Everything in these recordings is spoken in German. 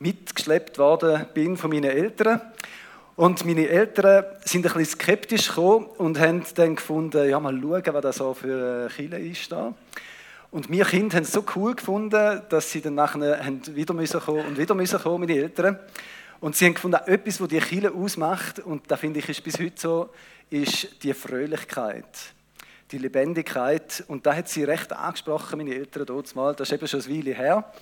mitgeschleppt worden bin von meinen Eltern. Und meine Eltern sind ein bisschen skeptisch gekommen und haben dann gefunden, ja, mal schauen, was das so für Kille ist da. Und wir Kinder haben es so cool gefunden, dass sie dann nachher wieder müssen kommen und wieder müssen kommen, meine Eltern. Und sie haben gefunden, etwas, was die Kille ausmacht, und da finde ich, ist bis heute so, ist die Fröhlichkeit, die Lebendigkeit. Und da hat sie recht angesprochen, meine Eltern dort mal, das ist eben schon eine Weile her.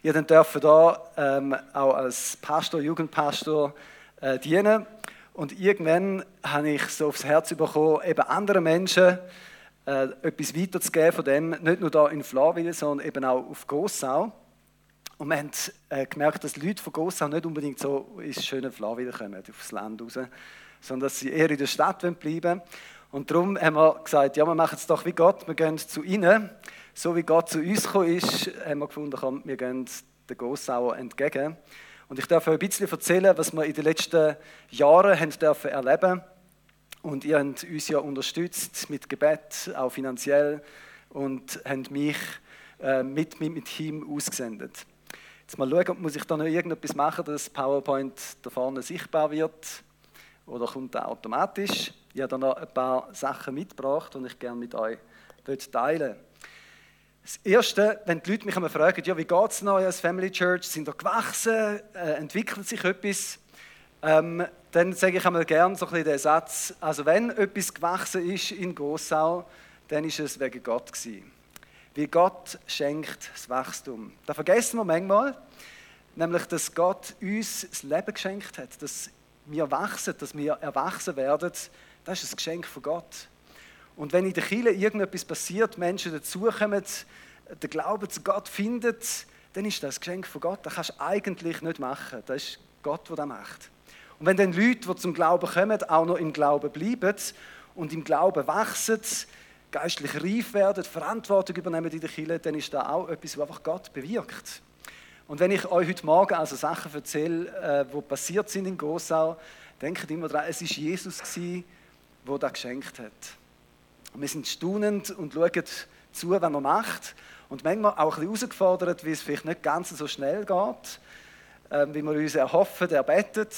Ich durfte da ähm, auch als Pastor, Jugendpastor äh, dienen. Und irgendwann habe ich so aufs Herz bekommen, eben anderen Menschen äh, etwas weiterzugeben von dem, nicht nur da in Flawil, sondern eben auch auf Gossau. Und wir haben äh, gemerkt, dass Leute von Gossau nicht unbedingt so ins schöne Flawil kommen, aufs Land raus, sondern dass sie eher in der Stadt bleiben wollen. Und darum haben wir gesagt, ja, wir machen es doch wie Gott, wir gehen zu ihnen. So wie Gott zu uns gekommen ist, haben wir gefunden, wir gehen den Gossauer entgegen. Und ich darf euch ein bisschen erzählen, was wir in den letzten Jahren haben dürfen erleben Und ihr habt uns ja unterstützt mit Gebet, auch finanziell, und habt mich äh, mit meinem Team ausgesendet. Jetzt mal schauen, muss ich da noch irgendetwas machen, dass das PowerPoint da vorne sichtbar wird? Oder kommt er automatisch? Ich habe da noch ein paar Sachen mitgebracht und ich gerne mit euch teilen das Erste, wenn die Leute mich einmal fragen, ja, wie geht es euch als Family Church, sind da gewachsen, äh, entwickelt sich etwas, ähm, dann sage ich einmal gerne so ein bisschen den Satz, also wenn etwas gewachsen ist in Gossau, dann ist es wegen Gott gewesen. Wie Gott schenkt das Wachstum. Da vergessen wir manchmal, nämlich, dass Gott uns das Leben geschenkt hat, dass wir wachsen, dass wir erwachsen werden, das ist ein Geschenk von Gott. Und wenn in der Kirche irgendetwas passiert, Menschen dazukommen, den Glauben zu Gott finden, dann ist das ein Geschenk von Gott. Das kannst du eigentlich nicht machen. Das ist Gott, der das macht. Und wenn dann Leute, die zum Glauben kommen, auch noch im Glauben bleiben und im Glauben wachsen, geistlich reif werden, Verantwortung übernehmen in der Kirche, dann ist das auch etwas, was einfach Gott bewirkt. Und wenn ich euch heute Morgen also Sachen erzähle, die äh, passiert sind in Gossau, denkt immer daran, es war Jesus, der das geschenkt hat. Und wir sind staunend und schauen zu, was man macht. Und manchmal auch ein bisschen herausgefordert, wie es vielleicht nicht ganz so schnell geht, äh, wie wir uns erhoffen, erbettet.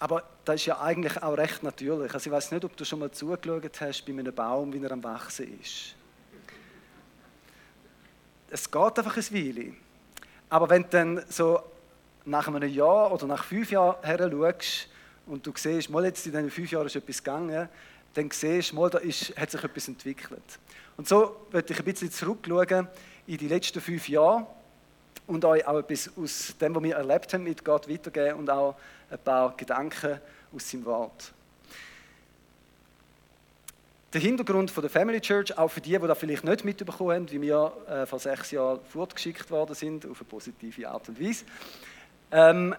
Aber das ist ja eigentlich auch recht natürlich. Also ich weiß nicht, ob du schon mal zugeschaut hast bei einem Baum, wie er am Wachsen ist. Es geht einfach ein Weile. Aber wenn du dann so nach einem Jahr oder nach fünf Jahren her schaust und du siehst, mal jetzt in diesen fünf Jahren ist etwas gegangen, dann siehst du, da ist, hat sich etwas entwickelt. Und so möchte ich ein bisschen zurückschauen in die letzten fünf Jahre und euch auch etwas aus dem, was wir erlebt haben, mit Gott weitergeben und auch ein paar Gedanken aus seinem Wort. Der Hintergrund von der Family Church, auch für die, die das vielleicht nicht mitbekommen haben, wie wir äh, vor sechs Jahren fortgeschickt worden sind, auf eine positive Art und Weise. Ähm,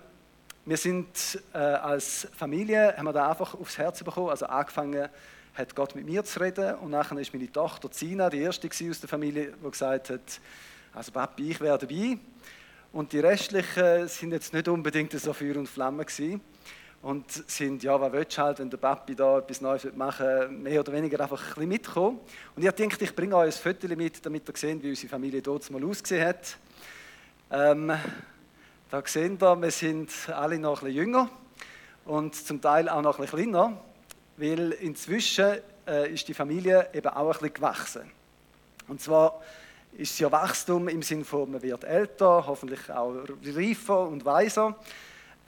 wir sind äh, als Familie, haben wir da einfach aufs Herz bekommen, also angefangen hat Gott mit mir zu reden und nachher ist meine Tochter Zina die erste aus der Familie, die gesagt hat, also Papi, ich werde dabei. Und die restlichen sind jetzt nicht unbedingt so Feuer und Flamme gewesen und sind, ja, was willst du halt, wenn der Papi da etwas Neues machen mehr oder weniger einfach ein bisschen mitkommen. Und ich dachte, ich bringe euch ein Foto mit, damit ihr seht, wie unsere Familie dort mal ausgesehen hat. Ähm, da sehen wir, wir sind alle noch ein jünger und zum Teil auch noch ein bisschen kleiner, weil inzwischen äh, ist die Familie eben auch ein gewachsen. Und zwar ist es ja Wachstum im Sinne von, man wird älter, hoffentlich auch reifer und weiser.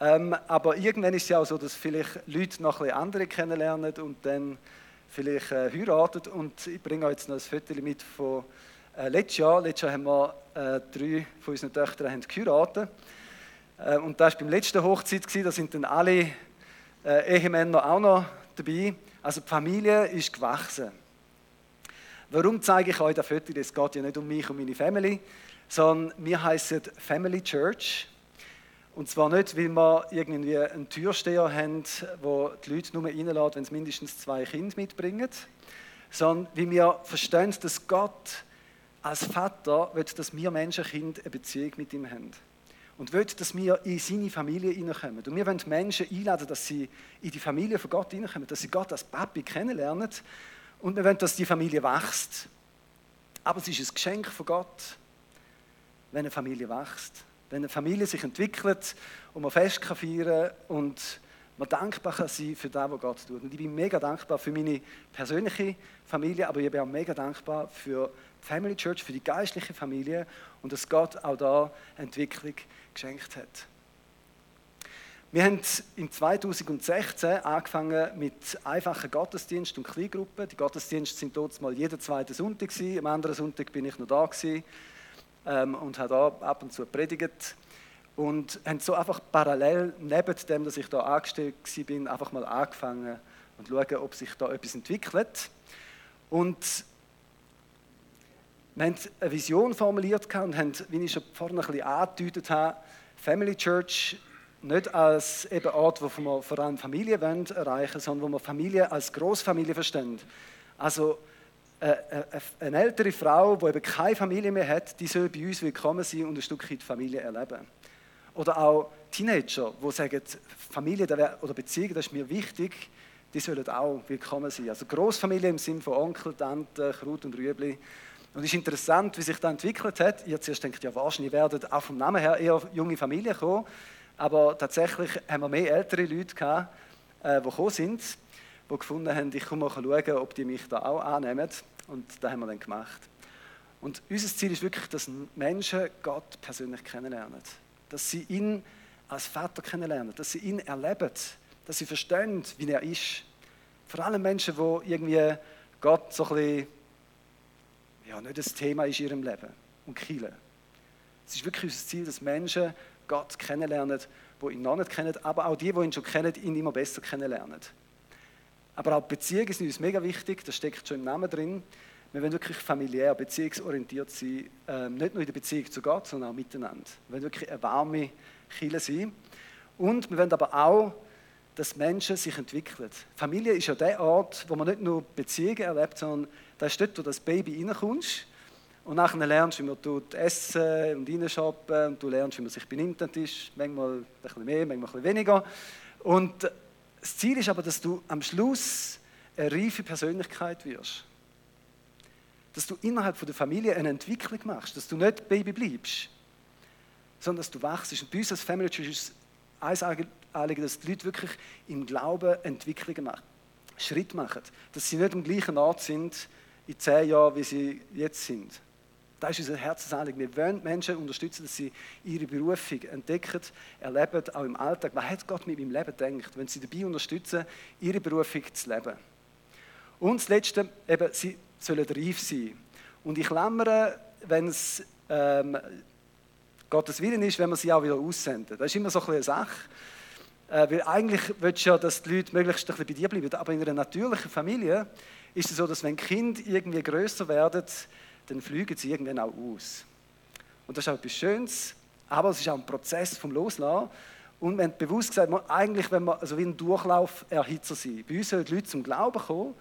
Ähm, aber irgendwann ist es ja auch so, dass vielleicht Leute noch ein andere kennenlernen und dann vielleicht äh, heiraten. Und ich bringe euch jetzt noch ein Foto mit von äh, letztes Jahr. Letztes Jahr haben wir äh, drei von unseren Töchtern geheiratet. Äh, und das war beim letzten Hochzeit, da sind dann alle äh, Ehemänner auch noch dabei. Also die Familie ist gewachsen. Warum zeige ich euch das Foto? Es geht ja nicht um mich und meine Family, sondern wir heißen Family Church. Und zwar nicht, weil wir irgendwie einen Türsteher haben, wo die Leute nur reinladen, wenn sie mindestens zwei Kinder mitbringen, sondern weil wir verstehen, dass Gott als Vater will, dass wir Menschenkind eine Beziehung mit ihm haben und will, dass wir in seine Familie hineinkommen. Und wir wollen Menschen einladen, dass sie in die Familie von Gott hineinkommen, dass sie Gott als Papi kennenlernen. Und wir wollen, dass die Familie wächst. Aber es ist ein Geschenk von Gott, wenn eine Familie wächst. Wenn eine Familie sich entwickelt und man Fest kann feiern und man dankbar kann sein für das, was Gott tut. Und ich bin mega dankbar für meine persönliche Familie, aber ich bin auch mega dankbar für die Family Church, für die geistliche Familie und dass Gott auch da Entwicklung geschenkt hat. Wir haben im 2016 angefangen mit einfachen Gottesdienst und Kleingruppen. Die Gottesdienste sind dort mal jeden zweiten Sonntag. Am anderen Sonntag bin ich noch da ähm, und habe da ab und zu predigt und haben so einfach parallel neben dem, dass ich da angestellt war, einfach mal angefangen und schauen, ob sich da etwas entwickelt. Und wir haben eine Vision formuliert und haben, wie ich schon vorhin ein bisschen angedeutet habe, Family Church nicht als eben Ort, wo wir vor allem Familien wollen erreichen sondern wo wir Familie als Großfamilie verstehen. Also äh, äh, eine ältere Frau, die eben keine Familie mehr hat, die soll bei uns willkommen sein und ein Stück weit Familie erleben. Oder auch Teenager, die sagen, Familie oder Beziehung, das ist mir wichtig, die sollen auch willkommen sein. Also Großfamilie im Sinne von Onkel, Tante, Kraut und Rüebli. Und es ist interessant, wie sich das entwickelt hat. Ihr zuerst denkt, ja wahrscheinlich werden auch vom Namen her eher junge Familien kommen. Aber tatsächlich haben wir mehr ältere Leute gehabt, äh, die gekommen sind, die gefunden haben, ich komme mal schauen, ob die mich da auch annehmen. Und das haben wir dann gemacht. Und unser Ziel ist wirklich, dass Menschen Gott persönlich kennenlernen. Dass sie ihn als Vater kennenlernen, dass sie ihn erleben, dass sie verstehen, wie er ist. Vor allem Menschen, die irgendwie Gott so ein bisschen, ja, nicht das Thema ist in ihrem Leben und Kiel. Es ist wirklich unser Ziel, dass Menschen Gott kennenlernen, die ihn noch nicht kennen, aber auch die, die ihn schon kennen, ihn immer besser kennenlernen. Aber auch Beziehungen sind uns mega wichtig, das steckt schon im Namen drin. Wir wollen wirklich familiär, beziehungsorientiert sein, ähm, nicht nur in der Beziehung zu Gott, sondern auch miteinander. Wir wollen wirklich eine warme Kirche sein. Und wir wollen aber auch, dass Menschen sich entwickeln. Familie ist ja der Ort, wo man nicht nur Beziehungen erlebt, sondern da ist dort, wo das Baby reinkommst und nachher lernst du, wie man tut essen und reinshoppen und du lernst, wie man sich benimmt am Tisch. Manchmal ein bisschen mehr, manchmal ein bisschen weniger. Und das Ziel ist aber, dass du am Schluss eine reife Persönlichkeit wirst. Dass du innerhalb der Familie eine Entwicklung machst, dass du nicht Baby bleibst, sondern dass du wachst. Und bei uns als Family Church ist es ein dass die Leute wirklich im Glauben Entwicklungen machen, Schritt machen. Dass sie nicht am gleichen Ort sind in zehn Jahren, wie sie jetzt sind. Das ist unser Herzensanliegen. Wir wollen Menschen unterstützen, dass sie ihre Berufung entdecken, erleben, auch im Alltag. Was hat Gott mit meinem Leben gedacht? Wenn sie dabei unterstützen, ihre Berufung zu leben. Und das Letzte, eben, sie sollen reif sein. Und ich klammere, wenn es ähm, Gottes Willen ist, wenn wir sie auch wieder aussenden. Das ist immer so ein eine Sache. Äh, weil eigentlich willst du ja, dass die Leute möglichst ein bisschen bei dir bleiben. Aber in einer natürlichen Familie ist es so, dass wenn Kinder irgendwie größer werden, dann fliegen sie irgendwann auch aus. Und das ist auch etwas Schönes, aber es ist auch ein Prozess vom Loslassen. Und wenn bewusst gesagt, man, eigentlich, wenn man also wie ein Durchlauferhitzer sein. Bei uns sollen die Leute zum Glauben kommen,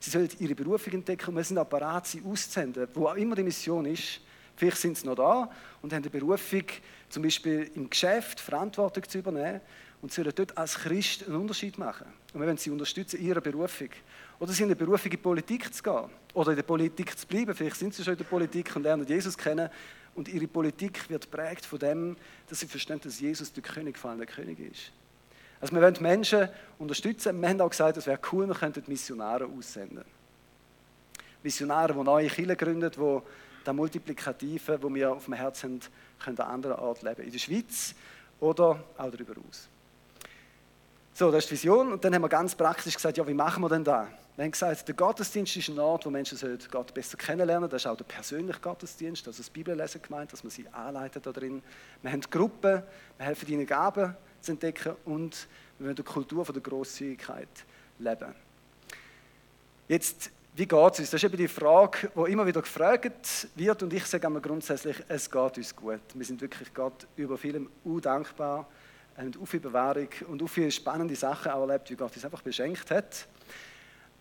sie sollen ihre Berufung entdecken und wir sind bereit, sie auszusenden, wo auch immer die Mission ist. Vielleicht sind sie noch da und haben die Berufung, zum Beispiel im Geschäft Verantwortung zu übernehmen und sollen dort als Christ einen Unterschied machen. Und wir wollen sie unterstützen in ihrer Berufung. Oder sie Berufung in die Politik zu gehen. Oder in der Politik zu bleiben. Vielleicht sind sie schon in der Politik und lernen Jesus kennen. Und ihre Politik wird prägt von dem, dass sie verstehen, dass Jesus der König von allen König ist. Also wir wollen Menschen unterstützen. Wir haben auch gesagt, es wäre cool, wir könnten Missionare aussenden. Missionare, die neue Kirchen gründen, die das Multiplikative, das wir auf dem Herzen haben, können an anderer Art leben. In der Schweiz oder auch darüber aus. So, das ist die Vision. Und dann haben wir ganz praktisch gesagt, ja, wie machen wir denn das? Wir haben gesagt, der Gottesdienst ist ein Ort, wo Menschen Gott besser kennenlernen Das ist auch der persönliche Gottesdienst, also das Bibellesen gemeint, dass man sie anleitet da drin. Wir haben Gruppen, wir helfen ihnen Gaben zu entdecken und wir wollen die Kultur der Grosszügigkeit leben. Jetzt, wie geht es uns? Das ist eben die Frage, die immer wieder gefragt wird und ich sage einmal grundsätzlich, es geht uns gut. Wir sind wirklich Gott über vielem undankbar, haben auch viel Bewährung und auch viele spannende Sachen auch erlebt, wie Gott uns einfach beschenkt hat.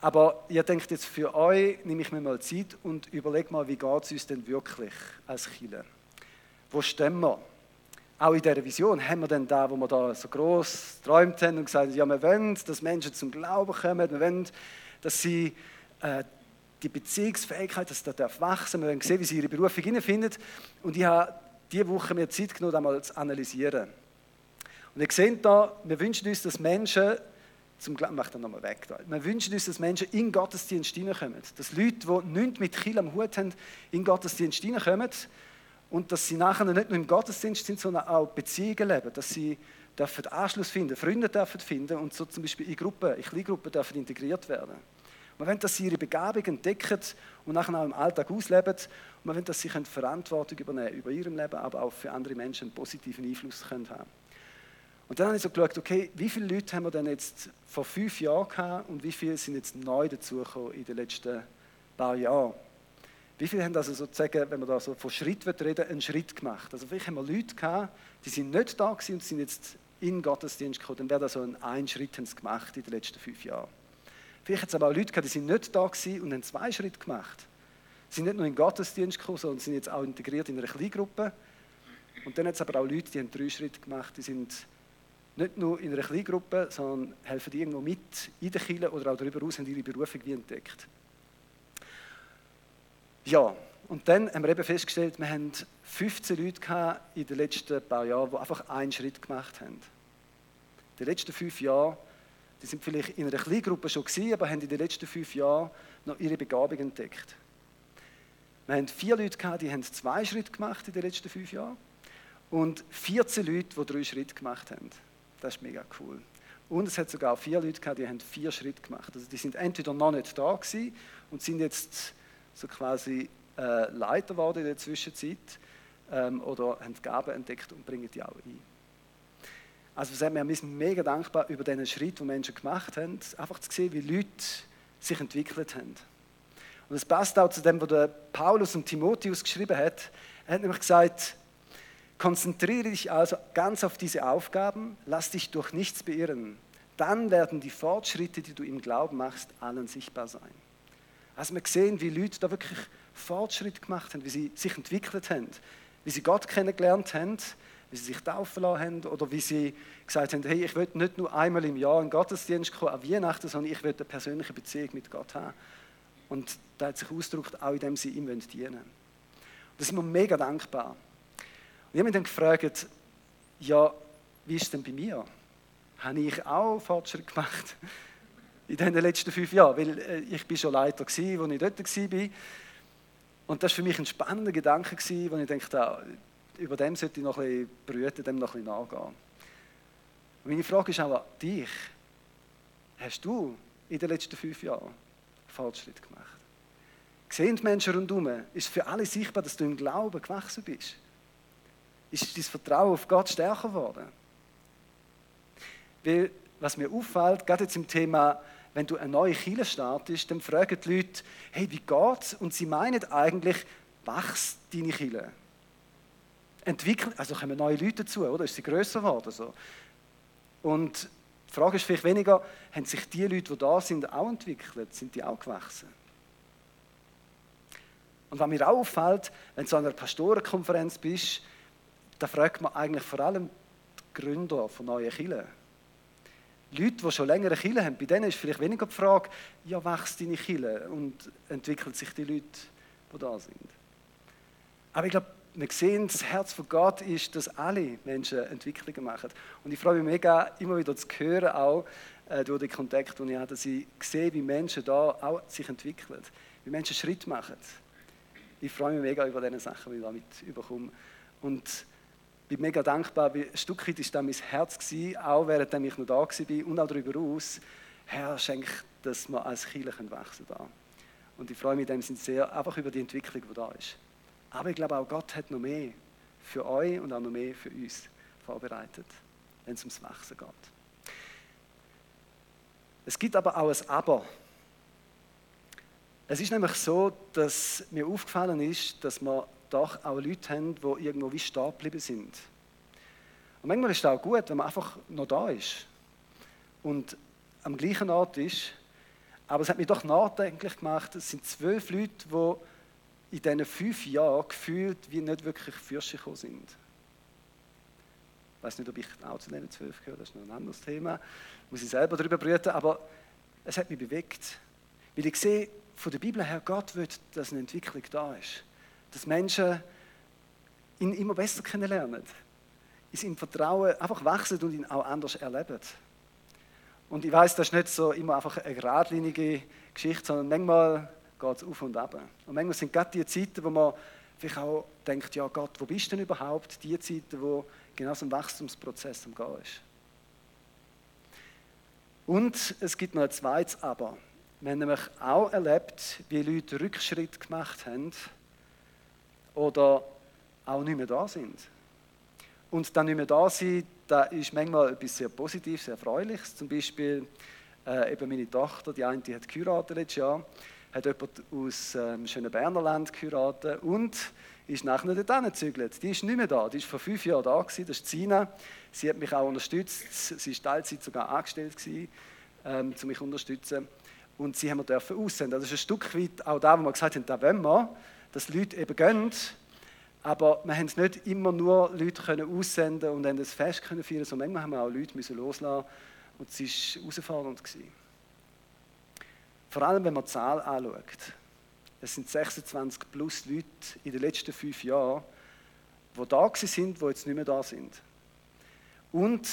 Aber ihr denkt jetzt für euch, nehme ich mir mal Zeit und überlege mal, wie geht es uns denn wirklich als Chile? Wo stehen wir? Auch in dieser Vision haben wir denn da, wo wir da so groß träumt haben und gesagt haben, ja, wir wollen, dass Menschen zum Glauben kommen, wir wollen, dass sie äh, die Beziehungsfähigkeit, dass das wachsen darf, wir wollen sehen, wie sie ihre Berufung finden. Und ich habe diese Woche mir Zeit genommen, einmal zu analysieren. Und ihr seht da, wir wünschen uns, dass Menschen, zum mach dann nochmal weg, da. wir wünschen uns, dass Menschen in Gottesdienst hineinkommen. Dass Leute, die nichts mit Kiel am Hut haben, in Gottesdienst hineinkommen und dass sie nachher nicht nur im Gottesdienst sind, sondern auch Beziehungen leben, dass sie dürfen Anschluss finden, Freunde dürfen finden und so zum Beispiel in Gruppen, in Kleingruppen dürfen integriert werden. Wir wollen, dass sie ihre Begabung entdecken und nachher auch im Alltag ausleben. Und wir wollen, dass sie Verantwortung übernehmen über ihrem Leben, aber auch für andere Menschen einen positiven Einfluss haben können. Und dann habe ich so geschaut, okay, wie viele Leute haben wir denn jetzt vor fünf Jahren gehabt und wie viele sind jetzt neu dazugekommen in den letzten paar Jahren? Wie viele haben also sozusagen, wenn man da so von Schritt reden einen Schritt gemacht? Also vielleicht haben wir Leute gehabt, die sind nicht da gewesen und sind jetzt in den Gottesdienst gekommen. Dann wäre das so ein, ein Schritt haben sie gemacht in den letzten fünf Jahren. Vielleicht hat es aber auch Leute gehabt, die sind nicht da gewesen und haben zwei Schritte gemacht. Sie sind nicht nur in den Gottesdienst gekommen, sondern sind jetzt auch integriert in einer Kleingruppe. Und dann hat es aber auch Leute, die haben drei Schritte gemacht, die sind nicht nur in einer Kleingruppe, sondern helfen irgendwo mit in der Kirche oder auch darüber hinaus, haben ihre Berufung wie entdeckt. Ja, und dann haben wir eben festgestellt, wir haben 15 Leute in den letzten paar Jahren, die einfach einen Schritt gemacht haben. Den letzten fünf Jahren, die sind vielleicht in einer Kleingruppe schon gewesen, aber haben in den letzten fünf Jahren noch ihre Begabung entdeckt. Wir haben vier Leute gehabt, die haben zwei Schritte gemacht in den letzten fünf Jahren und 14 Leute, die drei Schritte gemacht haben. Das ist mega cool. Und es hat sogar vier Leute gehabt, die haben vier Schritte gemacht. Also die sind entweder noch nicht da gewesen und sind jetzt so quasi äh, Leiter geworden in der Zwischenzeit ähm, oder haben Gaben entdeckt und bringen die auch ein. Also wir sind mega dankbar über diesen Schritt, den Menschen gemacht haben, einfach zu sehen, wie Leute sich entwickelt haben. Und es passt auch zu dem, was Paulus und Timotheus geschrieben hat. Er hat nämlich gesagt, Konzentriere dich also ganz auf diese Aufgaben, lass dich durch nichts beirren. Dann werden die Fortschritte, die du im Glauben machst, allen sichtbar sein. Also wir sehen, wie Leute da wirklich Fortschritt gemacht haben, wie sie sich entwickelt haben, wie sie Gott kennengelernt haben, wie sie sich taufen lassen haben oder wie sie gesagt haben, hey, ich will nicht nur einmal im Jahr in Gottesdienst kommen, an Weihnachten, sondern ich will eine persönliche Beziehung mit Gott haben. Und da hat sich ausgedrückt, auch indem sie ihm dienen wollen. Da sind wir mega dankbar. Ich habe mich dann gefragt, ja, wie ist es denn bei mir? Habe ich auch Fortschritt gemacht in den letzten fünf Jahren? Weil äh, ich bin schon Leiter gewesen, als ich dort war. Und das war für mich ein spannender Gedanke, gewesen, wo ich dachte, über dem sollte ich noch ein bisschen brüten, dem noch ein bisschen nachgehen. Meine Frage ist an dich. Hast du in den letzten fünf Jahren Fortschritt gemacht? Sehen die Menschen rundherum? Ist für alle sichtbar, dass du im Glauben gewachsen bist? Ist dein Vertrauen auf Gott stärker geworden. Weil, was mir auffällt, gerade jetzt im Thema, wenn du eine neue Kirche startest, dann fragen die Leute, hey, wie geht's? Und sie meinen eigentlich, wachst deine Kirche? Entwickelt, also kommen neue Leute dazu, oder? Ist sie grösser geworden? So? Und die Frage ist vielleicht weniger, haben sich die Leute, die da sind, auch entwickelt? Sind die auch gewachsen? Und was mir auch auffällt, wenn du an einer Pastorenkonferenz bist, da fragt man eigentlich vor allem die Gründer von neuen Kirchen. Leute, die schon länger eine Kirche haben, bei denen ist vielleicht weniger die Frage, ja, wächst deine Kirche und entwickeln sich die Leute, die da sind. Aber ich glaube, wir sehen, das Herz von Gott ist, dass alle Menschen Entwicklungen machen. Und ich freue mich mega, immer wieder zu hören, auch äh, durch den Kontakt, den ich habe, dass ich sehe, wie Menschen da auch sich entwickeln, wie Menschen Schritt machen. Ich freue mich mega über diese Sachen, die ich da mit überkomme. Und bin mega dankbar, weil ein Stück weit war das mein Herz, gewesen, auch während ich noch da war und auch darüber aus. Herr, schenk, dass wir als Kirche wachsen da. Und ich freue mich dem Sinne sehr einfach über die Entwicklung, die da ist. Aber ich glaube auch, Gott hat noch mehr für euch und auch noch mehr für uns vorbereitet, wenn es ums Wachsen geht. Es gibt aber auch ein Aber. Es ist nämlich so, dass mir aufgefallen ist, dass man doch auch Leute haben, die irgendwo wie stehen geblieben sind. Und manchmal ist es auch gut, wenn man einfach noch da ist und am gleichen Ort ist. Aber es hat mich doch nachdenklich gemacht, es sind zwölf Leute, die in diesen fünf Jahren gefühlt wie nicht wirklich Fürsche gekommen sind. Ich weiß nicht, ob ich auch zu diesen zwölf gehöre, das ist noch ein anderes Thema. Muss ich selber darüber brüten, aber es hat mich bewegt. Weil ich sehe, von der Bibel her, Gott will, dass eine Entwicklung da ist dass Menschen ihn immer besser kennenlernen, in seinem Vertrauen einfach wachsen und ihn auch anders erleben. Und ich weiß, das ist nicht so immer einfach eine geradlinige Geschichte, sondern manchmal geht es auf und ab. Und manchmal sind gerade die Zeiten, wo man vielleicht auch denkt, ja Gott, wo bist du denn überhaupt? Die Zeiten, wo genau so ein Wachstumsprozess am Gehen ist. Und es gibt noch ein zweites Aber. Wir haben nämlich auch erlebt, wie Leute Rückschritt gemacht haben oder auch nicht mehr da sind. Und dann nicht mehr da sind, da ist manchmal etwas sehr Positives, sehr Erfreuliches. Zum Beispiel äh, eben meine Tochter, die eine, die hat geheiratet letztes Jahr, hat jemand aus ähm, schönen Bernerland geheiratet und ist nachher nicht dorthin gezügelt. Die ist nicht mehr da. Die ist vor fünf Jahren da gewesen. Das ist Zina. Sie hat mich auch unterstützt. Sie war Teilzeit sogar angestellt gewesen, ähm, um mich zu unterstützen. Und sie haben wir aussenden. Das ist ein Stück weit auch da, wo wir gesagt haben, da wollen wir, dass Leute eben gehen. Aber wir haben nicht immer nur Leute können aussenden und dann das Fest können feiern, sondern manchmal haben wir auch Leute müssen loslassen und es war herausfordernd. Gewesen. Vor allem, wenn man die Zahl anschaut. Es sind 26 plus Leute in den letzten fünf Jahren, die da sind, die jetzt nicht mehr da sind. Und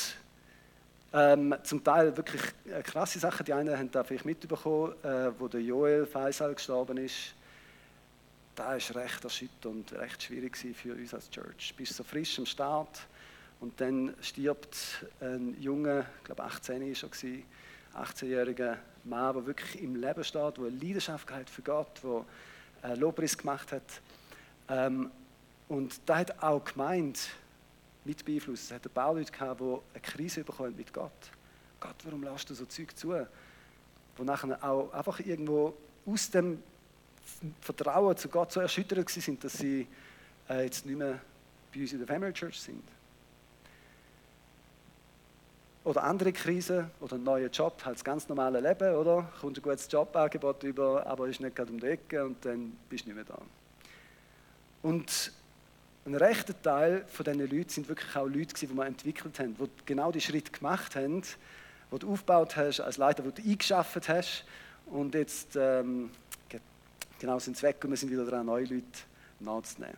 ähm, zum Teil wirklich äh, krasse Sachen. Die einen haben da vielleicht mitbekommen, äh, wo der Joel Faisal gestorben ist. Das war recht erschütternd und recht schwierig für uns als Church. Du bist so frisch am Start und dann stirbt ein junger, ich glaube 18 war schon, 18-jähriger Mann, der wirklich im Leben steht, der eine Leidenschaft hat für Gott, der Lobpreis gemacht hat. Ähm, und da hat auch gemeint, mit beeinflusst. Es hat ein paar Leute gehabt, die eine Krise bekommen mit Gott. Gott, warum lässt du so Zeug zu? Wo nachher auch einfach irgendwo aus dem Vertrauen zu Gott so erschüttert sind, dass sie äh, jetzt nicht mehr bei uns in der Family Church sind. Oder andere Krisen oder ein neuer Job, halt das ganz normale Leben, oder? Kommt ein gutes Jobangebot über, aber ist nicht gerade um die Ecke und dann bist du nicht mehr da. Und ein rechter Teil von diesen Leuten sind wirklich auch Leute, die wir entwickelt haben, die genau die Schritte gemacht haben, die du aufgebaut hast, als Leiter, die du eingeschafft hast. Und jetzt ähm, genau sind weg und wir sind wieder dran, neue Leute nachzunehmen.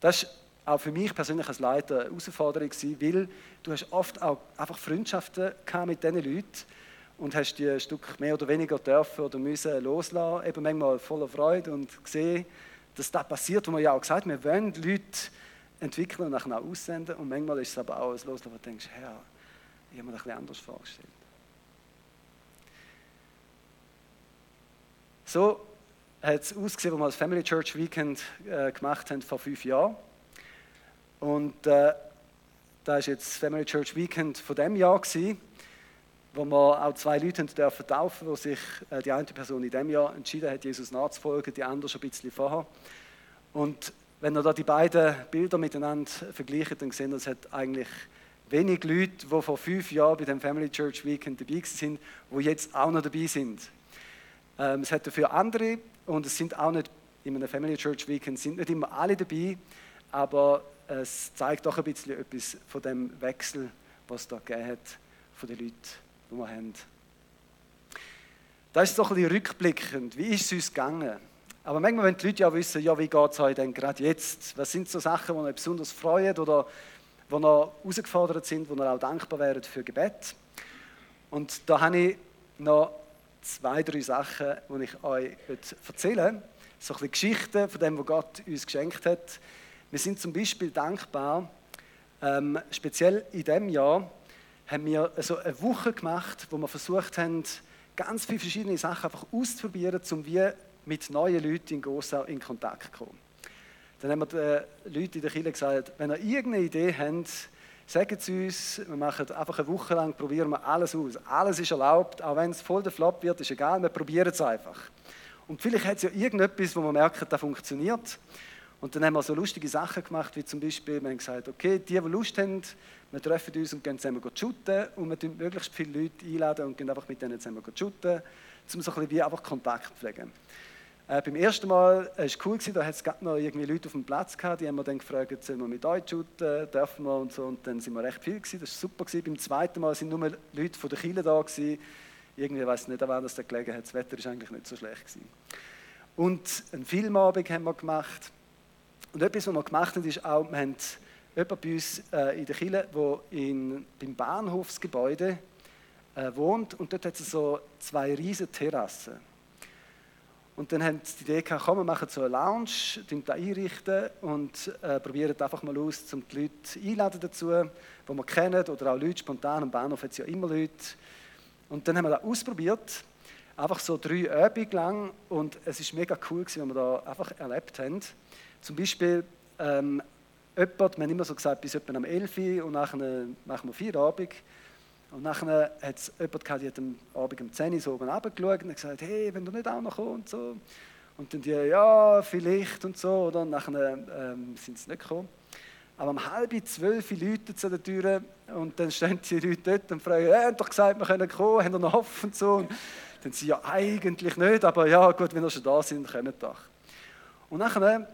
Das ist auch für mich persönlich als Leiter eine Herausforderung gewesen, weil du hast oft auch einfach Freundschaften mit diesen Leuten und hast die ein Stück mehr oder weniger dürfen oder müssen loslassen, eben manchmal voller Freude und gesehen, dass das passiert, wo wir ja auch gesagt haben, wir wollen Leute entwickeln und nachher auch aussenden. Und manchmal ist es aber auch ein Los, wo du denkst, Herr, ich habe mir das ein anders vorgestellt. So hat es ausgesehen, als wir das Family Church Weekend äh, gemacht haben vor fünf Jahren. Und äh, da ist jetzt das Family Church Weekend von dem Jahr gewesen, wo wir auch zwei Leute dürfen taufen, wo sich äh, die eine Person in dem Jahr entschieden hat, Jesus nachzufolgen, die andere schon ein bisschen vorher. Und wenn ihr da die beiden Bilder miteinander vergleicht, dann sehen ihr, es hat eigentlich wenig Leute, die vor fünf Jahren bei dem Family Church Weekend dabei sind, die jetzt auch noch dabei sind. Ähm, es hat dafür andere und es sind auch nicht in einem Family Church Weekend sind nicht immer alle dabei, aber es zeigt doch ein bisschen etwas von dem Wechsel, was da gegeben hat von den Leuten, die wir haben. Das ist doch ein bisschen rückblickend. Wie ist es uns gegangen? Aber manchmal wollen die Leute ja wissen, ja, wie geht es euch denn gerade jetzt? Was sind so Sachen, die euch besonders freuen oder wo ihr herausgefordert sind, wo ihr auch dankbar wäret für Gebet? Und da habe ich noch zwei, drei Sachen, die ich euch erzählen möchte. So ein bisschen Geschichten von dem, was Gott uns geschenkt hat. Wir sind zum Beispiel dankbar, ähm, speziell in diesem Jahr haben wir so eine Woche gemacht, wo wir versucht haben, ganz viele verschiedene Sachen einfach auszuprobieren, um wie mit neuen Leuten in Gossau in Kontakt kommen. Dann haben wir den Leuten in der Kirche gesagt, wenn ihr irgendeine Idee habt, sagt es uns, wir machen einfach eine Woche lang, probieren wir alles aus. Alles ist erlaubt, auch wenn es voll der Flop wird, ist egal, wir probieren es einfach. Und vielleicht hat es ja irgendetwas, wo man merkt, das funktioniert. Und dann haben wir so lustige Sachen gemacht, wie zum Beispiel, wir haben gesagt, okay, die, die Lust haben, wir treffen uns und gehen zusammen shooten und wir tun möglichst viele Leute einladen und gehen einfach mit denen zusammen shooten, um so ein bisschen wie einfach Kontakt zu pflegen. Äh, beim ersten Mal war es cool, da hat es noch irgendwie Leute auf dem Platz gehabt, die haben dann gefragt, sollen wir mit euch shooten, dürfen wir und so, und dann sind wir recht viel gewesen, das war super gewesen. Beim zweiten Mal sind nur Leute von der Kille da gewesen, irgendwie, weiß nicht, wann das da gelegen hat, das Wetter ist eigentlich nicht so schlecht gewesen. Und einen Filmabend haben wir gemacht Und etwas, was wir gemacht haben, ist auch, wir haben jemanden bei uns äh, in der Kille, der in, beim Bahnhofsgebäude äh, wohnt und dort hat es so zwei riesige Terrassen. Und dann haben sie die Idee gehabt, komm, wir machen so eine Lounge, da einrichten und äh, probieren einfach mal aus, um die Leute einladen dazu, die wir kennen, oder auch Leute spontan, am Bahnhof hat es ja immer Leute. Und dann haben wir das ausprobiert, einfach so drei Abende lang und es ist mega cool gewesen, was wir da einfach erlebt haben. Zum Beispiel, ähm, jemand, wir haben immer so gesagt, bis etwa am 11 Uhr und nachher machen wir vier Abend. Und nachher hat es jemand gehabt, die hat am Abend um 10 Uhr so oben runtergeschaut und gesagt, hey, wenn du nicht auch noch kommst und so. Und dann die, ja, vielleicht und so, oder? Und nachher ähm, sind sie nicht gekommen. Aber um halb zwölf Leute zu der Tür und dann stehen die Leute dort und fragen, hey, haben doch gesagt, wir können kommen, haben wir noch Hoffnung und so. Und dann sie ja eigentlich nicht, aber ja, gut, wenn wir schon da sind, kommen doch. Und nachher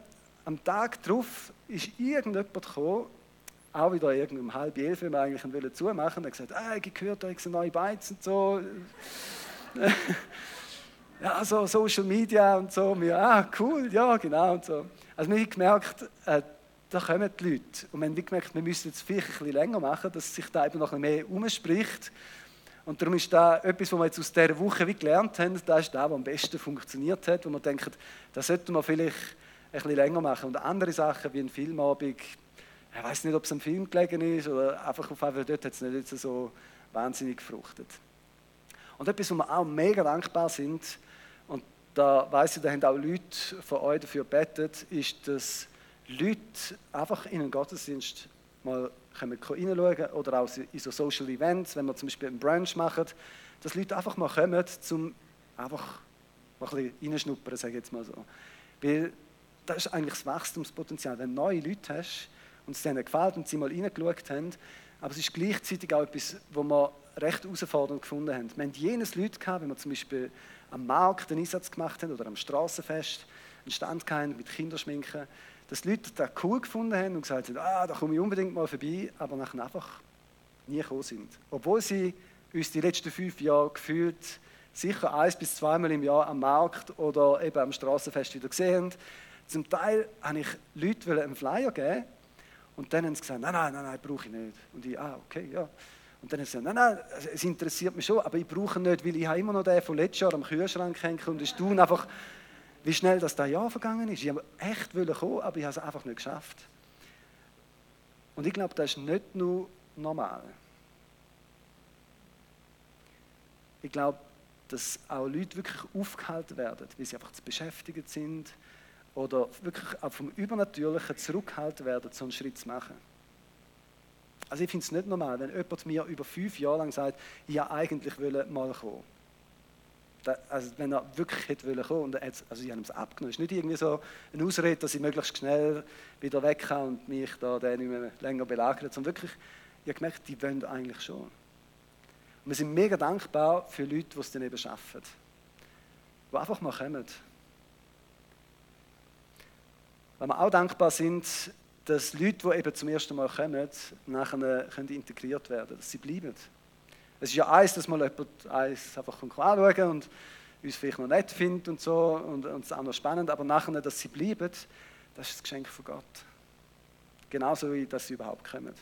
am Tag darauf ist irgendjemand gekommen, auch wieder irgendwie um halb elf, wenn wir eigentlich wollen zumachen, hat gesagt, ah, ich gehört, da ist eine neue Beiz und so. ja, so Social Media und so. Wir, ah, cool, ja, genau und so. Also wir haben gemerkt, äh, da kommen die Leute. Und wir haben gemerkt, wir müssen es vielleicht ein bisschen länger machen, dass sich da eben noch ein mehr umspricht. Und darum ist da etwas, was wir jetzt aus dieser Woche wie gelernt haben, das ist das, was am besten funktioniert hat, wo wir denken, das sollten wir vielleicht ein bisschen länger machen. Und andere Sachen wie ein Filmabend, ich weiß nicht, ob es am Film gelegen ist oder einfach auf einmal dort hat es nicht so wahnsinnig gefruchtet. Und etwas, wo wir auch mega dankbar sind, und da weiß ich, da haben auch Leute von euch dafür gebetet, ist, dass Leute einfach in einen Gottesdienst mal können oder auch in so Social Events, wenn wir zum Beispiel einen Brunch machen, dass Leute einfach mal kommen, um einfach mal ein bisschen reinschnuppern, sage ich jetzt mal so. Weil das ist eigentlich das Wachstumspotenzial. Wenn du neue Leute hast und es denen gefällt und sie mal reingeschaut haben, aber es ist gleichzeitig auch etwas, wo wir recht herausfordernd gefunden haben. Wir hatten jenes Leute gehabt, wenn wir zum Beispiel am Markt einen Einsatz gemacht haben oder am Straßenfest einen Stand hatten mit Kinderschminken, dass die Leute das cool gefunden haben und gesagt haben, ah, da komme ich unbedingt mal vorbei, aber nachher einfach nie gekommen sind. Obwohl sie uns die letzten fünf Jahre gefühlt sicher eins bis zweimal im Jahr am Markt oder eben am Straßenfest wieder gesehen haben, zum Teil habe ich Leute einen Flyer geben und dann haben sie gesagt, nein, nein, nein, nein, brauche ich nicht. Und ich, ah, okay, ja. Und dann haben sie gesagt, nein, nein, es interessiert mich schon, aber ich brauche ihn nicht, weil ich habe immer noch den von letztes Jahr am Kühlschrank hängen und es tun einfach, wie schnell das da Jahr vergangen ist. Ich habe echt kommen, aber ich habe es einfach nicht geschafft. Und ich glaube, das ist nicht nur normal. Ich glaube, dass auch Leute wirklich aufgehalten werden, weil sie einfach zu beschäftigt sind, oder wirklich auch vom Übernatürlichen zurückgehalten werden, so einen Schritt zu machen. Also ich finde es nicht normal, wenn jemand mir über fünf Jahre lang sagt, ich wollte eigentlich mal kommen. also wenn er wirklich hätte wollen kommen und er hat, also ich habe es abgenommen. Es ist nicht irgendwie so eine Ausrede, dass ich möglichst schnell wieder weg kann und mich da nicht mehr länger belagert, sondern wirklich, ich habe gemerkt, die wollen eigentlich schon. Und wir sind mega dankbar für Leute, die es dann eben schaffen. Die einfach mal kommen weil wir auch dankbar sind, dass Leute, die eben zum ersten Mal kommen, nachher können integriert werden können, dass sie bleiben. Es ist ja eins, dass mal jemand eins einfach anschauen und uns vielleicht noch nett findet und so und uns auch noch spannend, aber nachher, dass sie bleiben, das ist das Geschenk von Gott. Genauso wie, dass sie überhaupt kommen. Und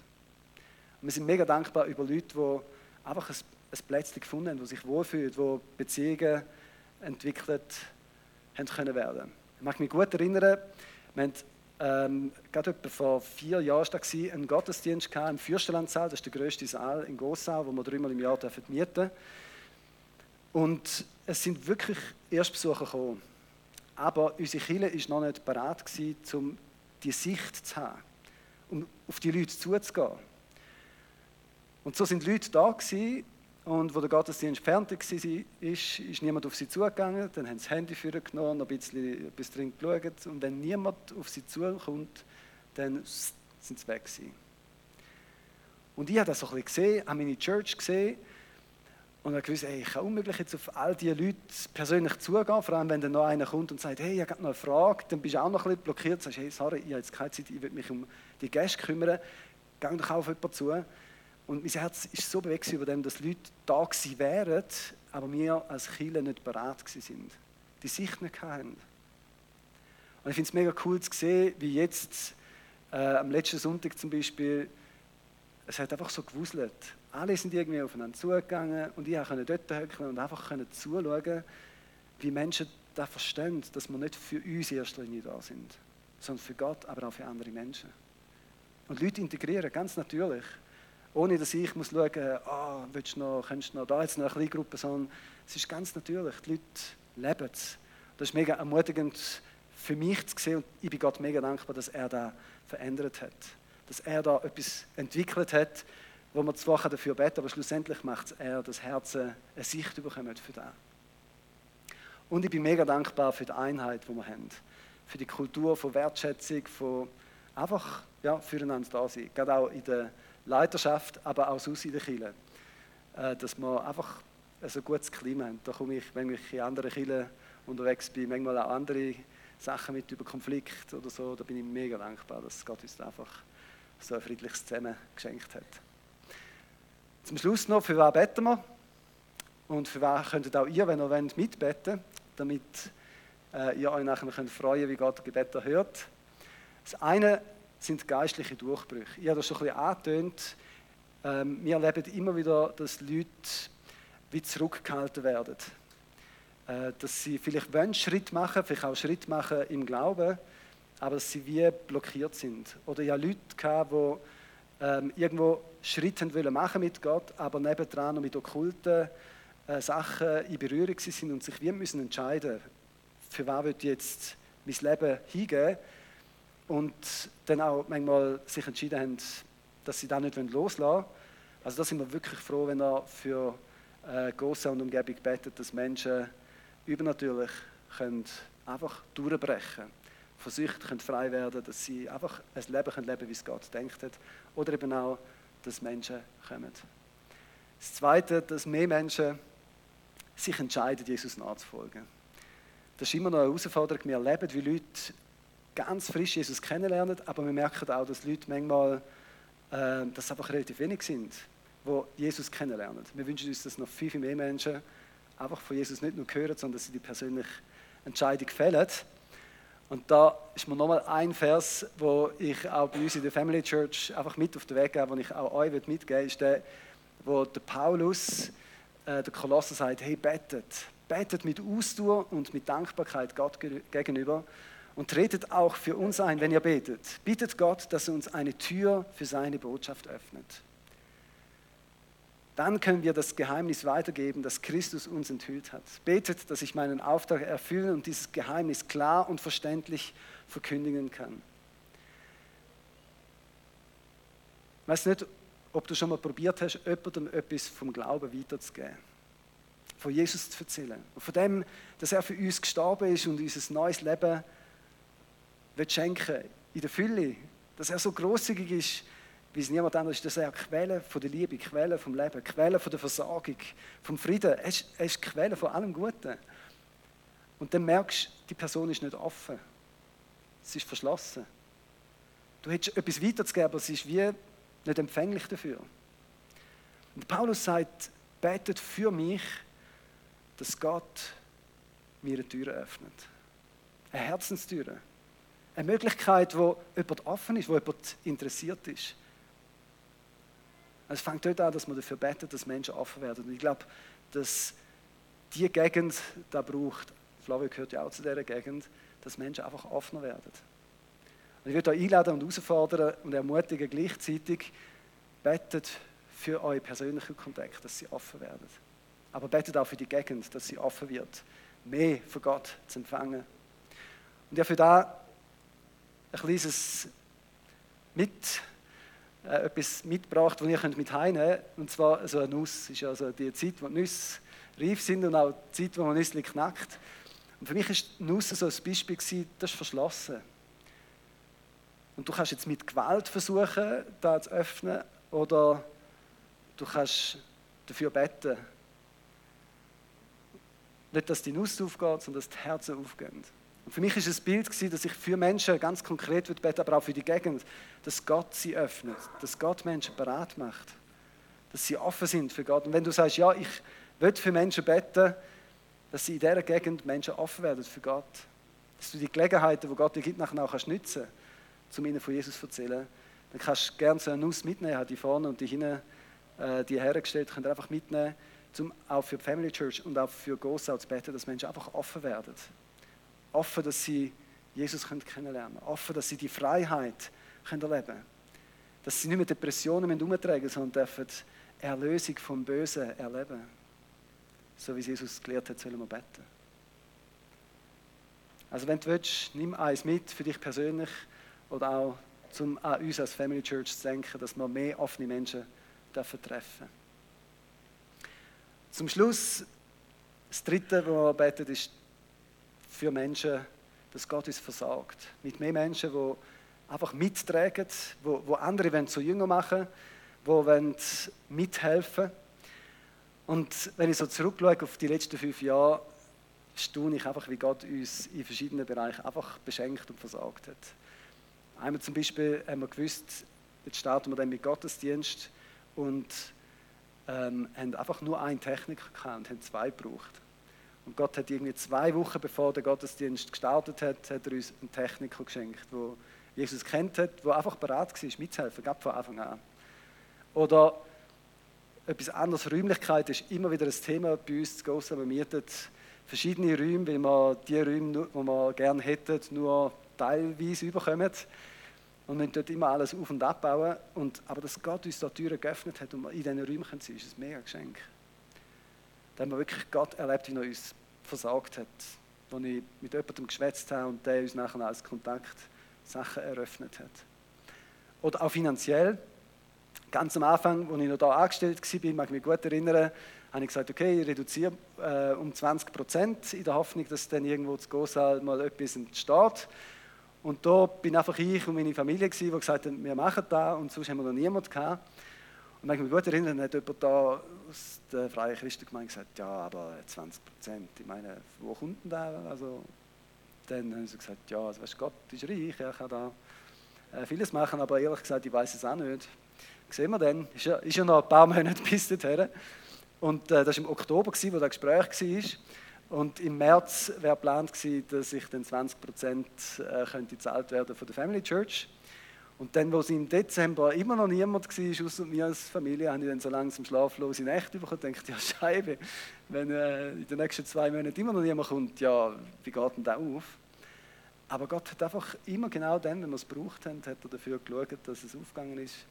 wir sind mega dankbar über Leute, die einfach ein, ein Plätzchen gefunden haben, die sich wohlfühlen, die Beziehungen entwickelt haben können werden. Ich mag mich gut erinnern, wir hatten ähm, gerade etwa vor vier Jahren war ein Gottesdienst im Fürstenlandsaal, das ist der grösste Saal in Gossau, wo wir dreimal im Jahr mieten dürfen. Und es sind wirklich Erstbesucher gekommen. Aber unsere Kirche war noch nicht bereit, um die Sicht zu haben, um auf die Leute zuzugehen. Und so sind Leute da gewesen, und wo der Gottesdienst fertig war, ist, ist niemand auf sie zugegangen. Dann haben sie das Handy genommen, noch ein bisschen etwas drin geschaut. Und wenn niemand auf sie zukommt, dann sind sie weg gewesen. Und ich habe das so ein bisschen gesehen, habe meine Church gesehen und habe gewusst, ey, ich kann unmöglich jetzt auf all diese Leute persönlich zugehen, vor allem wenn dann noch einer kommt und sagt, hey, ich habe noch eine Frage, dann bist du auch noch ein bisschen blockiert, sagst, hey, sorry, ich habe jetzt keine Zeit, ich will mich um die Gäste kümmern, geh doch auf jemanden zu. Und mein Herz ist so bewegt über dem, dass Leute da gewesen wären, aber wir als Kinder nicht bereit sind. Die Sicht nicht hatten. Und ich finde es mega cool zu sehen, wie jetzt äh, am letzten Sonntag zum Beispiel, es hat einfach so gewuselt. Alle sind irgendwie aufeinander zugegangen und ich konnte dort hocken und einfach zuschauen, wie Menschen das verstehen, dass wir nicht für uns in erster Linie da sind, sondern für Gott, aber auch für andere Menschen. Und Leute integrieren, ganz natürlich. Ohne dass ich muss schauen muss, willst du noch, könntest du noch da jetzt noch eine kleine Gruppe, sondern es ist ganz natürlich. Die Leute leben es. Das ist mega ermutigend für mich zu sehen und ich bin Gott mega dankbar, dass er da verändert hat. Dass er da etwas entwickelt hat, wo man zwar dafür beten aber schlussendlich macht er, dass Herzen eine Sicht bekommen für das. Und ich bin mega dankbar für die Einheit, die wir haben. Für die Kultur von Wertschätzung, von einfach ja, füreinander da sein. Gerade auch in der Leiterschaft, aber auch sonst in der Kirche. Äh, dass wir einfach ein gutes Klima haben. Da komme ich, wenn ich in anderen Kirchen unterwegs bin, manchmal auch andere Sachen mit über Konflikt oder so. Da bin ich mega dankbar, dass Gott uns einfach so ein friedliches Zusammen geschenkt hat. Zum Schluss noch, für wen beten wir? Und für wen könntet auch ihr, wenn ihr wollt, mitbeten damit äh, ihr euch nachher könnt freuen wie Gott Gebet erhört. Das eine sind geistliche Durchbrüche. Ich habe das schon ein bisschen angetönt. Ähm, wir erleben immer wieder, dass Leute wie zurückgehalten werden. Äh, dass sie vielleicht wollen Schritt machen, vielleicht auch Schritt machen im Glauben, aber dass sie wie blockiert sind. Oder hatte Leute, gehabt, die ähm, irgendwo Schritte machen machen mit Gott, aber nebendran noch mit okkulten äh, Sachen in Berührung sind und sich wie müssen entscheiden, für was wird jetzt mein Leben hingehen und dann auch manchmal sich entschieden haben, dass sie da nicht loslassen wollen. Also da sind wir wirklich froh, wenn er für äh, Gossa und Umgebung betet, dass Menschen übernatürlich können einfach durchbrechen von Sucht können frei werden, dass sie einfach ein Leben können leben wie es Gott denkt hat. Oder eben auch, dass Menschen kommen. Das Zweite, dass mehr Menschen sich entscheiden, Jesus nachzufolgen. Das ist immer noch eine Herausforderung. Wir erleben, wie Leute ganz frisch Jesus kennenlernen, aber wir merken auch, dass Leute manchmal, äh, dass einfach relativ wenig sind, die Jesus kennenlernen. Wir wünschen uns, dass noch viel, viel mehr Menschen einfach von Jesus nicht nur hören, sondern dass sie die persönliche Entscheidung fällen. Und da ist mir nochmal ein Vers, wo ich auch bei uns in der Family Church einfach mit auf den Weg gebe, den ich auch euch mitgeben will, ist der, wo der Paulus äh, der Kolosser sagt, hey, betet. Betet mit Ausdauer und mit Dankbarkeit Gott gegenüber und tretet auch für uns ein, wenn ihr betet. Bittet Gott, dass er uns eine Tür für seine Botschaft öffnet. Dann können wir das Geheimnis weitergeben, das Christus uns enthüllt hat. Betet, dass ich meinen Auftrag erfüllen und dieses Geheimnis klar und verständlich verkündigen kann. Ich weiß nicht, ob du schon mal probiert hast, jemandem etwas vom Glauben weiterzugeben. Von Jesus zu erzählen. Und von dem, dass er für uns gestorben ist und uns ein neues Leben schenken in der Fülle. Dass er so großzügig ist, wie es niemand anders ist, dass er Quelle von der Liebe, Quelle vom Leben, Quelle von der Versorgung, vom Frieden, er ist, er ist Quelle von allem Guten. Und dann merkst du, die Person ist nicht offen. Sie ist verschlossen. Du hättest etwas weiterzugeben, aber sie ist wie nicht empfänglich dafür. Und Paulus sagt, betet für mich, dass Gott mir eine Tür öffnet. Eine Herzenstür. Eine Möglichkeit, wo jemand offen ist, wo jemand interessiert ist. Es fängt dort an, dass man dafür betet, dass Menschen offen werden. Und ich glaube, dass die Gegend da braucht, Flavio gehört ja auch zu dieser Gegend, dass Menschen einfach offener werden. Und ich würde euch einladen und herausfordern und ermutigen gleichzeitig, betet für eure persönlichen Kontakte, dass sie offen werden. Aber betet auch für die Gegend, dass sie offen wird, mehr von Gott zu empfangen. Und ja, für da ein kleines mit, äh, etwas mitgebracht, das ihr könnt mit könnt. Und zwar so eine Nuss. Das ist also die Zeit, wo die Nüsse reif sind und auch die Zeit, wo man Nüsse knackt. Und für mich war die Nuss so ein Beispiel, gewesen, das ist verschlossen. Und du kannst jetzt mit Gewalt versuchen, da zu öffnen, oder du kannst dafür beten. Nicht, dass die Nuss aufgeht, sondern dass die Herzen aufgehen. Für mich ist es ein Bild, gewesen, dass ich für Menschen ganz konkret beten aber auch für die Gegend, dass Gott sie öffnet, dass Gott Menschen bereit macht, dass sie offen sind für Gott. Und wenn du sagst, ja, ich will für Menschen beten, dass sie in dieser Gegend Menschen offen werden für Gott, Dass du die Gelegenheiten, die Gott dir gibt, nachher auch nutzen kannst, um ihnen von Jesus zu erzählen. Dann kannst du gerne so eine Nuss mitnehmen, die vorne und die hinten, äh, die hergestellt, könnt ihr einfach mitnehmen, um auch für die Family Church und auch für Gossau zu beten, dass Menschen einfach offen werden. Offen, dass sie Jesus kennenlernen können. Offen, dass sie die Freiheit erleben können. Dass sie nicht mehr Depressionen umtragen sondern dürfen Erlösung vom Bösen erleben. So wie Jesus gelehrt hat, sollen wir beten. Also wenn du willst, nimm eins mit für dich persönlich oder auch um an uns als Family Church zu denken, dass wir mehr offene Menschen dürfen treffen Zum Schluss, das Dritte, was wir beten, ist für Menschen, dass Gott uns versorgt. Mit mehr Menschen, die einfach mittragen, wo, wo andere wollen zu Jünger machen wollen, die mithelfen Und wenn ich so zurückschaue auf die letzten fünf Jahre, staune ich einfach, wie Gott uns in verschiedenen Bereichen einfach beschenkt und versorgt hat. Einmal zum Beispiel haben wir gewusst, jetzt starten wir dann mit Gottesdienst und ähm, haben einfach nur einen Techniker gehabt und haben zwei gebraucht. Und Gott hat irgendwie zwei Wochen bevor der Gottesdienst gestartet hat, hat er uns einen Techniker geschenkt, wo Jesus kennt hat, der einfach bereit war, mitzuhelfen, gab von Anfang an. Oder etwas anderes, Räumlichkeit ist immer wieder ein Thema bei uns zu Gossen. Wir mieten verschiedene Räume, weil wir die Räume, die wir gerne hätten, nur teilweise überkommen. Und wir dort immer alles auf- und abbauen. Und, aber dass Gott uns da Türen geöffnet hat und wir in diesen Räumen können, ist ein mega Geschenk. Da haben wir wirklich Gott erlebt, wie er uns versorgt hat. Als ich mit jemandem geschwätzt habe und der uns nachher als Kontakt Sachen eröffnet hat. Oder auch finanziell. Ganz am Anfang, als ich noch da angestellt war, mag ich mich gut erinnern, habe ich gesagt, okay, ich reduziere äh, um 20 Prozent in der Hoffnung, dass dann irgendwo zu Gosal mal etwas entsteht. Und da bin einfach ich und meine Familie, gewesen, die gesagt haben, wir machen das und sonst haben wir noch niemanden gehabt. Und wenn ich mich gut erinnere, hat jemand da aus der Freien Christengemeinde gesagt, ja, aber 20 Prozent, ich meine, wo kommt denn da? Also, dann haben sie gesagt, ja, also, weißt, Gott ist reich, er kann da äh, vieles machen, aber ehrlich gesagt, ich weiß es auch nicht. Sehen wir dann, ist ja, ist ja noch ein paar Monate bis dorthin. Und äh, das war im Oktober, gewesen, wo das Gespräch war. Und im März wäre geplant dass ich dann 20 Prozent äh, könnte gezahlt werden von der Family Church. Und dann, wo es im Dezember immer noch niemand war, außer mir als Familie, habe ich dann so langsam schlaflose Nächte bekommen und dachte, ja Scheibe, wenn äh, in den nächsten zwei Monaten immer noch niemand kommt, ja, wie geht denn das auf? Aber Gott hat einfach immer genau dann, wenn wir es gebraucht haben, hat er dafür geschaut, dass es aufgegangen ist.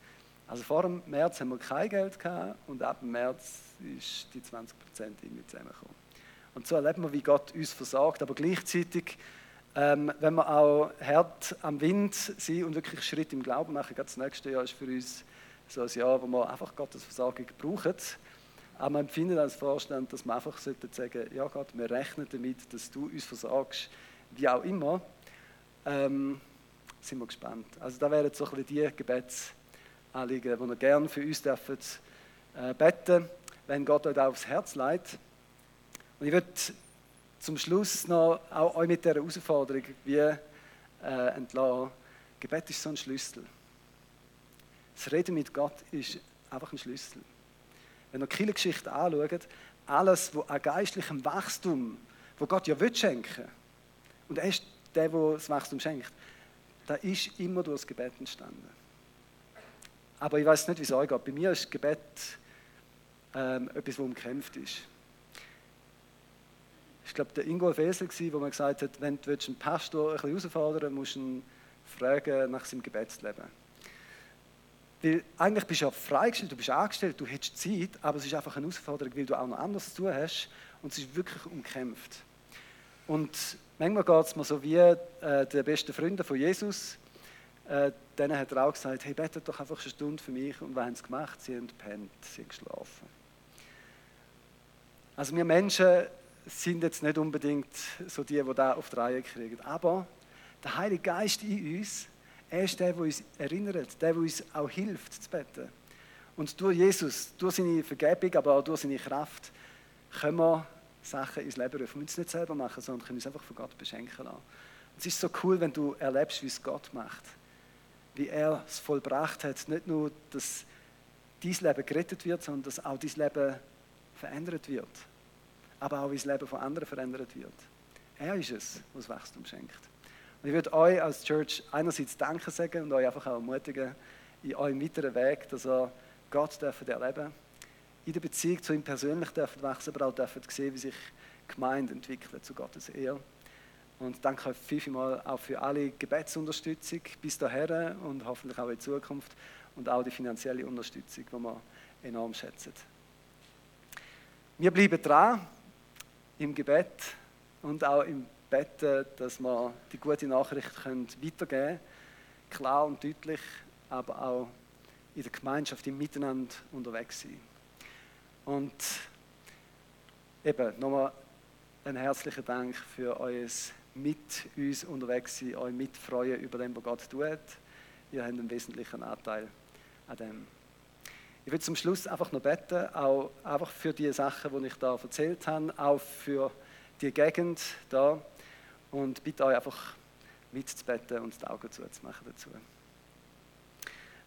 Also vor dem März haben wir kein Geld gehabt und ab dem März ist die 20 Prozent irgendwie zusammengekommen. Und so erleben wir, wie Gott uns versorgt, aber gleichzeitig, ähm, wenn wir auch hart am Wind sind und wirklich Schritt im Glauben machen, das nächste Jahr ist für uns so ein Jahr, wo wir einfach Gottes Versorgung brauchen. Aber man empfindet als Vorstand, dass wir einfach sagen sollten, ja Gott, wir rechnen damit, dass du uns versorgst, wie auch immer. Ähm, sind wir gespannt. Also da wären so ein bisschen die Gebetsanliegen, die wir gerne für uns dürfen, äh, beten, wenn Gott euch aufs Herz leitet. Und ich würde zum Schluss noch auch euch mit dieser Herausforderung wie äh, entlassen. Gebet ist so ein Schlüssel. Das Reden mit Gott ist einfach ein Schlüssel. Wenn ihr die Geschichte anschaut, alles, was an geistlichem Wachstum, wo Gott ja will schenken, und er ist der, der das Wachstum schenkt, da ist immer durch das Gebet entstanden. Aber ich weiß nicht, wie es euch geht. Bei mir ist Gebet ähm, etwas, das umkämpft ist. Ich glaube, der Ingolf Esel war, wo man gesagt hat, wenn du einen Pastor ein bisschen herausfordern musst du ihn fragen nach seinem Gebetsleben. Weil eigentlich bist du ja freigestellt, du bist angestellt, du hättest Zeit, aber es ist einfach eine Herausforderung, weil du auch noch anderes zu tun hast und es ist wirklich umkämpft. Und manchmal geht es mir so wie äh, der beste Freunde von Jesus, äh, denen hat er auch gesagt, hey, betet doch einfach eine Stunde für mich. Und was haben sie gemacht? Sie haben gepennt, sie haben geschlafen. Also wir Menschen sind jetzt nicht unbedingt so die, die da auf die Reihe kriegen. Aber der Heilige Geist in uns, er ist der, der uns erinnert, der, der uns auch hilft zu beten. Und durch Jesus, durch seine Vergebung, aber auch durch seine Kraft, können wir Sachen ins Leben rufen. Wir müssen es nicht selber machen, sondern können uns einfach von Gott beschenken lassen. Es ist so cool, wenn du erlebst, wie es Gott macht. Wie er es vollbracht hat. Nicht nur, dass dein Leben gerettet wird, sondern dass auch dein Leben verändert wird aber auch wie das Leben von anderen verändert wird. Er ist es, das Wachstum schenkt. Und ich würde euch als Church einerseits Danke sagen und euch einfach auch ermutigen, in eurem weiteren Weg, dass ihr Gott dürft erleben in der Beziehung zu ihm persönlich dürft wachsen, aber auch dürft sehen, wie sich Gemeinde entwickelt zu Gottes Ehre. Und danke euch vielmal auch für alle Gebetsunterstützung bis dahin und hoffentlich auch in Zukunft und auch die finanzielle Unterstützung, die wir enorm schätzen. Wir bleiben dran im Gebet und auch im Betten, dass wir die gute Nachricht weitergeben können, klar und deutlich, aber auch in der Gemeinschaft, im Miteinander unterwegs sein. Und eben nochmal ein herzlichen Dank für euer mit uns unterwegs sein, euch mitfreuen über dem, was Gott tut. Ihr habt einen wesentlichen Anteil an dem. Ich will zum Schluss einfach noch beten, auch einfach für die Sachen, die ich da erzählt habe, auch für die Gegend da und bitte euch einfach mitzubeten und die Augen zuzumachen dazu.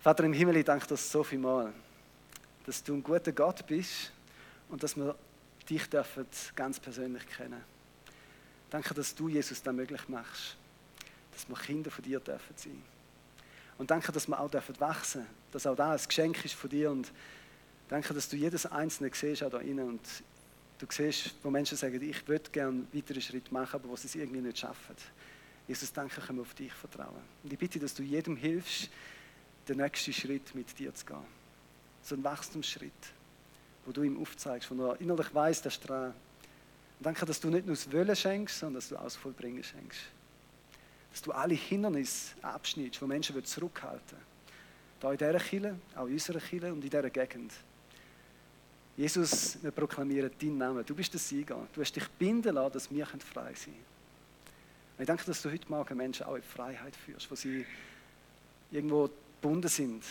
Vater im Himmel, ich danke dir so viel mal, dass du ein guter Gott bist und dass wir dich dürfen ganz persönlich kennen. Danke, dass du, Jesus, das möglich machst, dass wir Kinder von dir dürfen sein. Und danke, dass wir auch dürfen wachsen, dass auch das ein Geschenk ist von dir und danke, dass du jedes Einzelne siehst auch da innen und du siehst, wo Menschen sagen, ich würde gerne weitere Schritte machen, aber wo sie es irgendwie nicht schaffen. Jesus, danke, können wir auf dich vertrauen. Und ich bitte, dass du jedem hilfst, den nächsten Schritt mit dir zu gehen. So ein Wachstumsschritt, wo du ihm aufzeigst, wo er innerlich weiß, der Strahl. danke, dass du nicht nur das Wollen schenkst, sondern dass du auch das Vollbringen schenkst. Dass du alle Hindernisse abschneidest, wo Menschen zurückhalten wollen. Da in dieser Kirche, auch in unserer Kirche und in dieser Gegend. Jesus, wir proklamieren deinen Namen. Du bist der Sieger. Du hast dich binden lassen, dass wir frei sein können. Ich danke, dass du heute Morgen Menschen auch in Freiheit führst, wo sie irgendwo gebunden sind.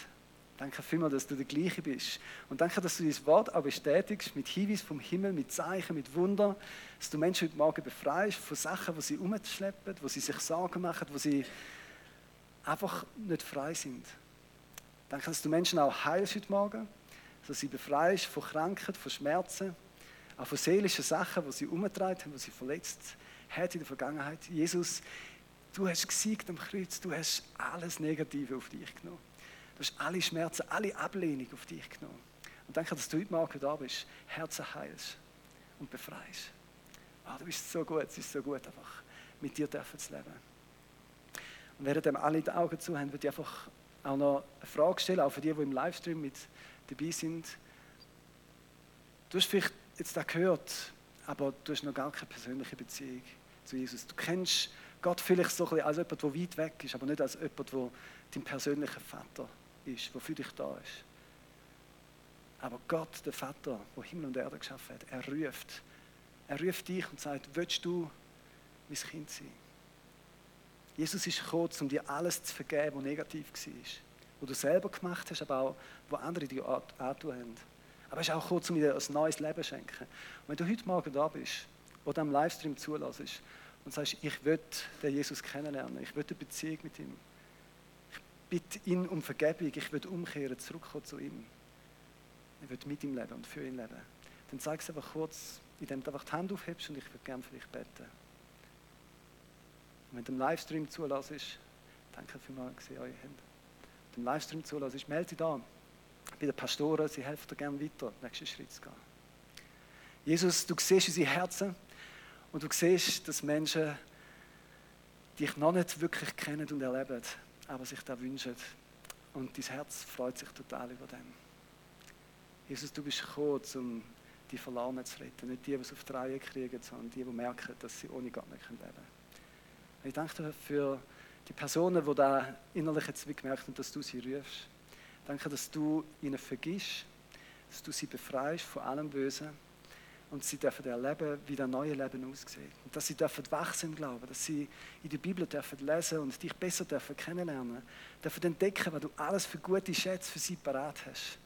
Danke vielmals, dass du der Gleiche bist. Und danke, dass du dieses Wort auch bestätigst mit Hinweis vom Himmel, mit Zeichen, mit Wunder, dass du Menschen heute Morgen befreist von Sachen, wo sie umschleppen, wo sie sich Sorgen machen, wo sie einfach nicht frei sind. Danke, dass du Menschen auch heilst heute Morgen dass sie befreist von Krankheit, von Schmerzen, auch von seelischen Sachen, die sie umgetragen haben, die sie verletzt hat in der Vergangenheit. Jesus, du hast gesiegt am Kreuz, du hast alles Negative auf dich genommen. Du hast alle Schmerzen, alle Ablehnung auf dich genommen. Und danke, dass du heute Morgen da bist, Herzen heilst und befreist. Oh, du bist so gut, es ist so gut, einfach mit dir dürfen zu leben. Und während dem alle die Augen zu haben, würde ich einfach auch noch eine Frage stellen, auch für die, die im Livestream mit dabei sind. Du hast vielleicht jetzt da gehört, aber du hast noch gar keine persönliche Beziehung zu Jesus. Du kennst Gott vielleicht so als jemand, der weit weg ist, aber nicht als jemand, der dein persönlicher Vater ist, der für dich da ist. Aber Gott, der Vater, der Himmel und Erde geschaffen hat, er ruft. Er ruft dich und sagt, willst du mein Kind sein? Jesus ist gekommen, um dir alles zu vergeben, was negativ war wo du selber gemacht hast, aber auch, wo andere dir antun haben. Aber es ist auch kurz, um dir ein neues Leben zu schenken. Und wenn du heute Morgen da bist oder am Livestream zulässt und sagst, ich will den Jesus kennenlernen, ich will eine Beziehung mit ihm, bitte ihn um Vergebung, ich will umkehren, zurückkommen zu ihm. Ich will mit ihm leben und für ihn leben. Dann sag es einfach kurz, indem du einfach die Hand aufhebst und ich würde gerne für dich beten. Und wenn du am Livestream zulässt, danke vielmals, dass ihr euch habt dem Livestream zulässt, melde dich da bei den Pastoren, sie helfen dir gerne weiter, den nächsten Schritt zu gehen. Jesus, du siehst unsere Herzen und du siehst, dass Menschen dich noch nicht wirklich kennen und erleben, aber sich da wünschen. Und dein Herz freut sich total über dem. Jesus, du bist gekommen, um die Verlorenen zu retten. Nicht die, die es auf die Reihe kriegen, sondern die, die merken, dass sie ohne Gott nicht leben können. Ich danke dir für die Personen, die da innerlich jetzt gemerkt haben, dass du sie rufst. Danke, dass du ihnen vergisst, dass du sie befreist von allem Bösen und sie dürfen erleben, wie das neue Leben aussieht. Und dass sie dürfen wachsen im Glauben, dass sie in der Bibel dürfen lesen und dich besser dürfen kennenlernen, dürfen entdecken, was du alles für gute Schätze für sie parat hast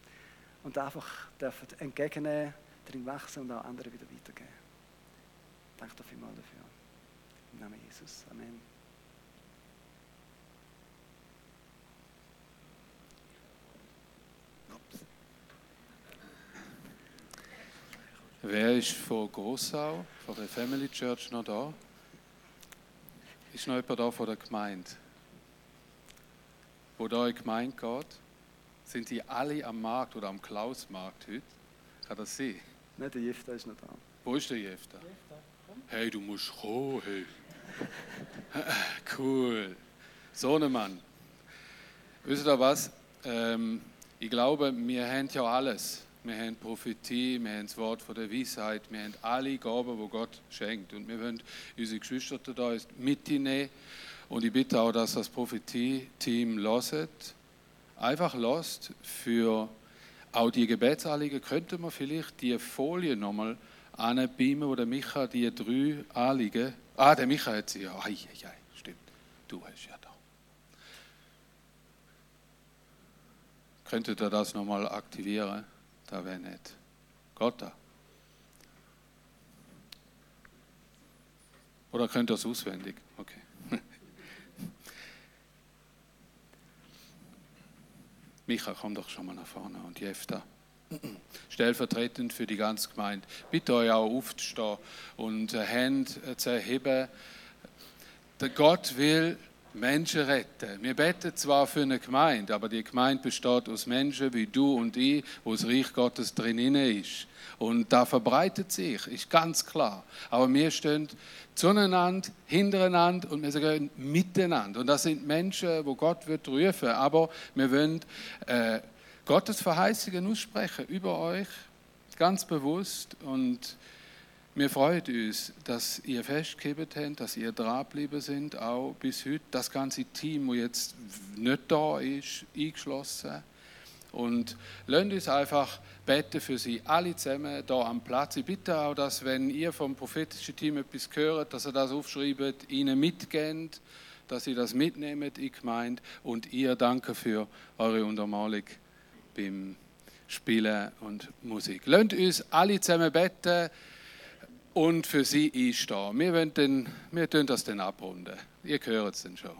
und einfach dürfen entgegennehmen, darin wachsen und auch andere wieder weitergeben. Danke dir vielmals dafür. Im Namen Jesus. Amen. Wer ist von Grossau, von der Family Church noch da? Ist noch jemand da von der Gemeinde? Wo da in die Gemeinde geht? Sind die alle am Markt oder am Klausmarkt heute? Kann das sein? Nein, der Jefta ist noch da. Wo ist der Jefta? Hey, du musst kommen. Hey. cool. So ein Mann. Wisst ihr was? Ähm, ich glaube, wir haben ja alles. Wir haben Prophetie, wir haben das Wort von der Weisheit, wir haben alle Gaben, die Gott schenkt. Und wir wollen unsere Geschwister da mitnehmen. Und ich bitte auch, dass das Prophetie-Team loset, einfach lost für auch die Gebetsanliegen. Könnte man vielleicht die Folie nochmal anbeamen, wo der Micha die drei Anliegen. Ah, der Micha hat sie ja. Ei, ei, ei, stimmt. Du hast ja da. Könntet ihr das nochmal aktivieren? Da wäre nett. Gott da. Oder könnt ihr es auswendig? Okay. Micha, komm doch schon mal nach vorne und Jefta. Stellvertretend für die ganze Gemeinde. Bitte euch auch aufzustehen und Hände zu erheben. Der Gott will Menschen retten. Wir beten zwar für eine Gemeinde, aber die Gemeinde besteht aus Menschen wie du und ich, wo das Reich Gottes drin ist. Und da verbreitet sich, ist ganz klar. Aber wir stehen zueinander, hintereinander und wir sagen miteinander. Und das sind Menschen, wo Gott wird rufen. Aber wir wollen äh, Gottes Verheißungen aussprechen über euch, ganz bewusst. Und wir freuen uns, dass ihr festgehebt habt, dass ihr dranbleiben sind, auch bis heute. Das ganze Team, das jetzt nicht da ist, eingeschlossen. Und lasst uns einfach beten für sie alle zusammen hier am Platz. Ich bitte auch, dass, wenn ihr vom prophetischen Team etwas hört, dass ihr das aufschreibt, ihnen mitgebt, dass ihr das mitnehmt die Gemeinde. Und ihr danke für eure Untermalung beim Spielen und Musik. Lasst uns alle zusammen beten und für sie einstehen. Wir, wollen den, wir tun das dann abrunden. Ihr hört es dann schon.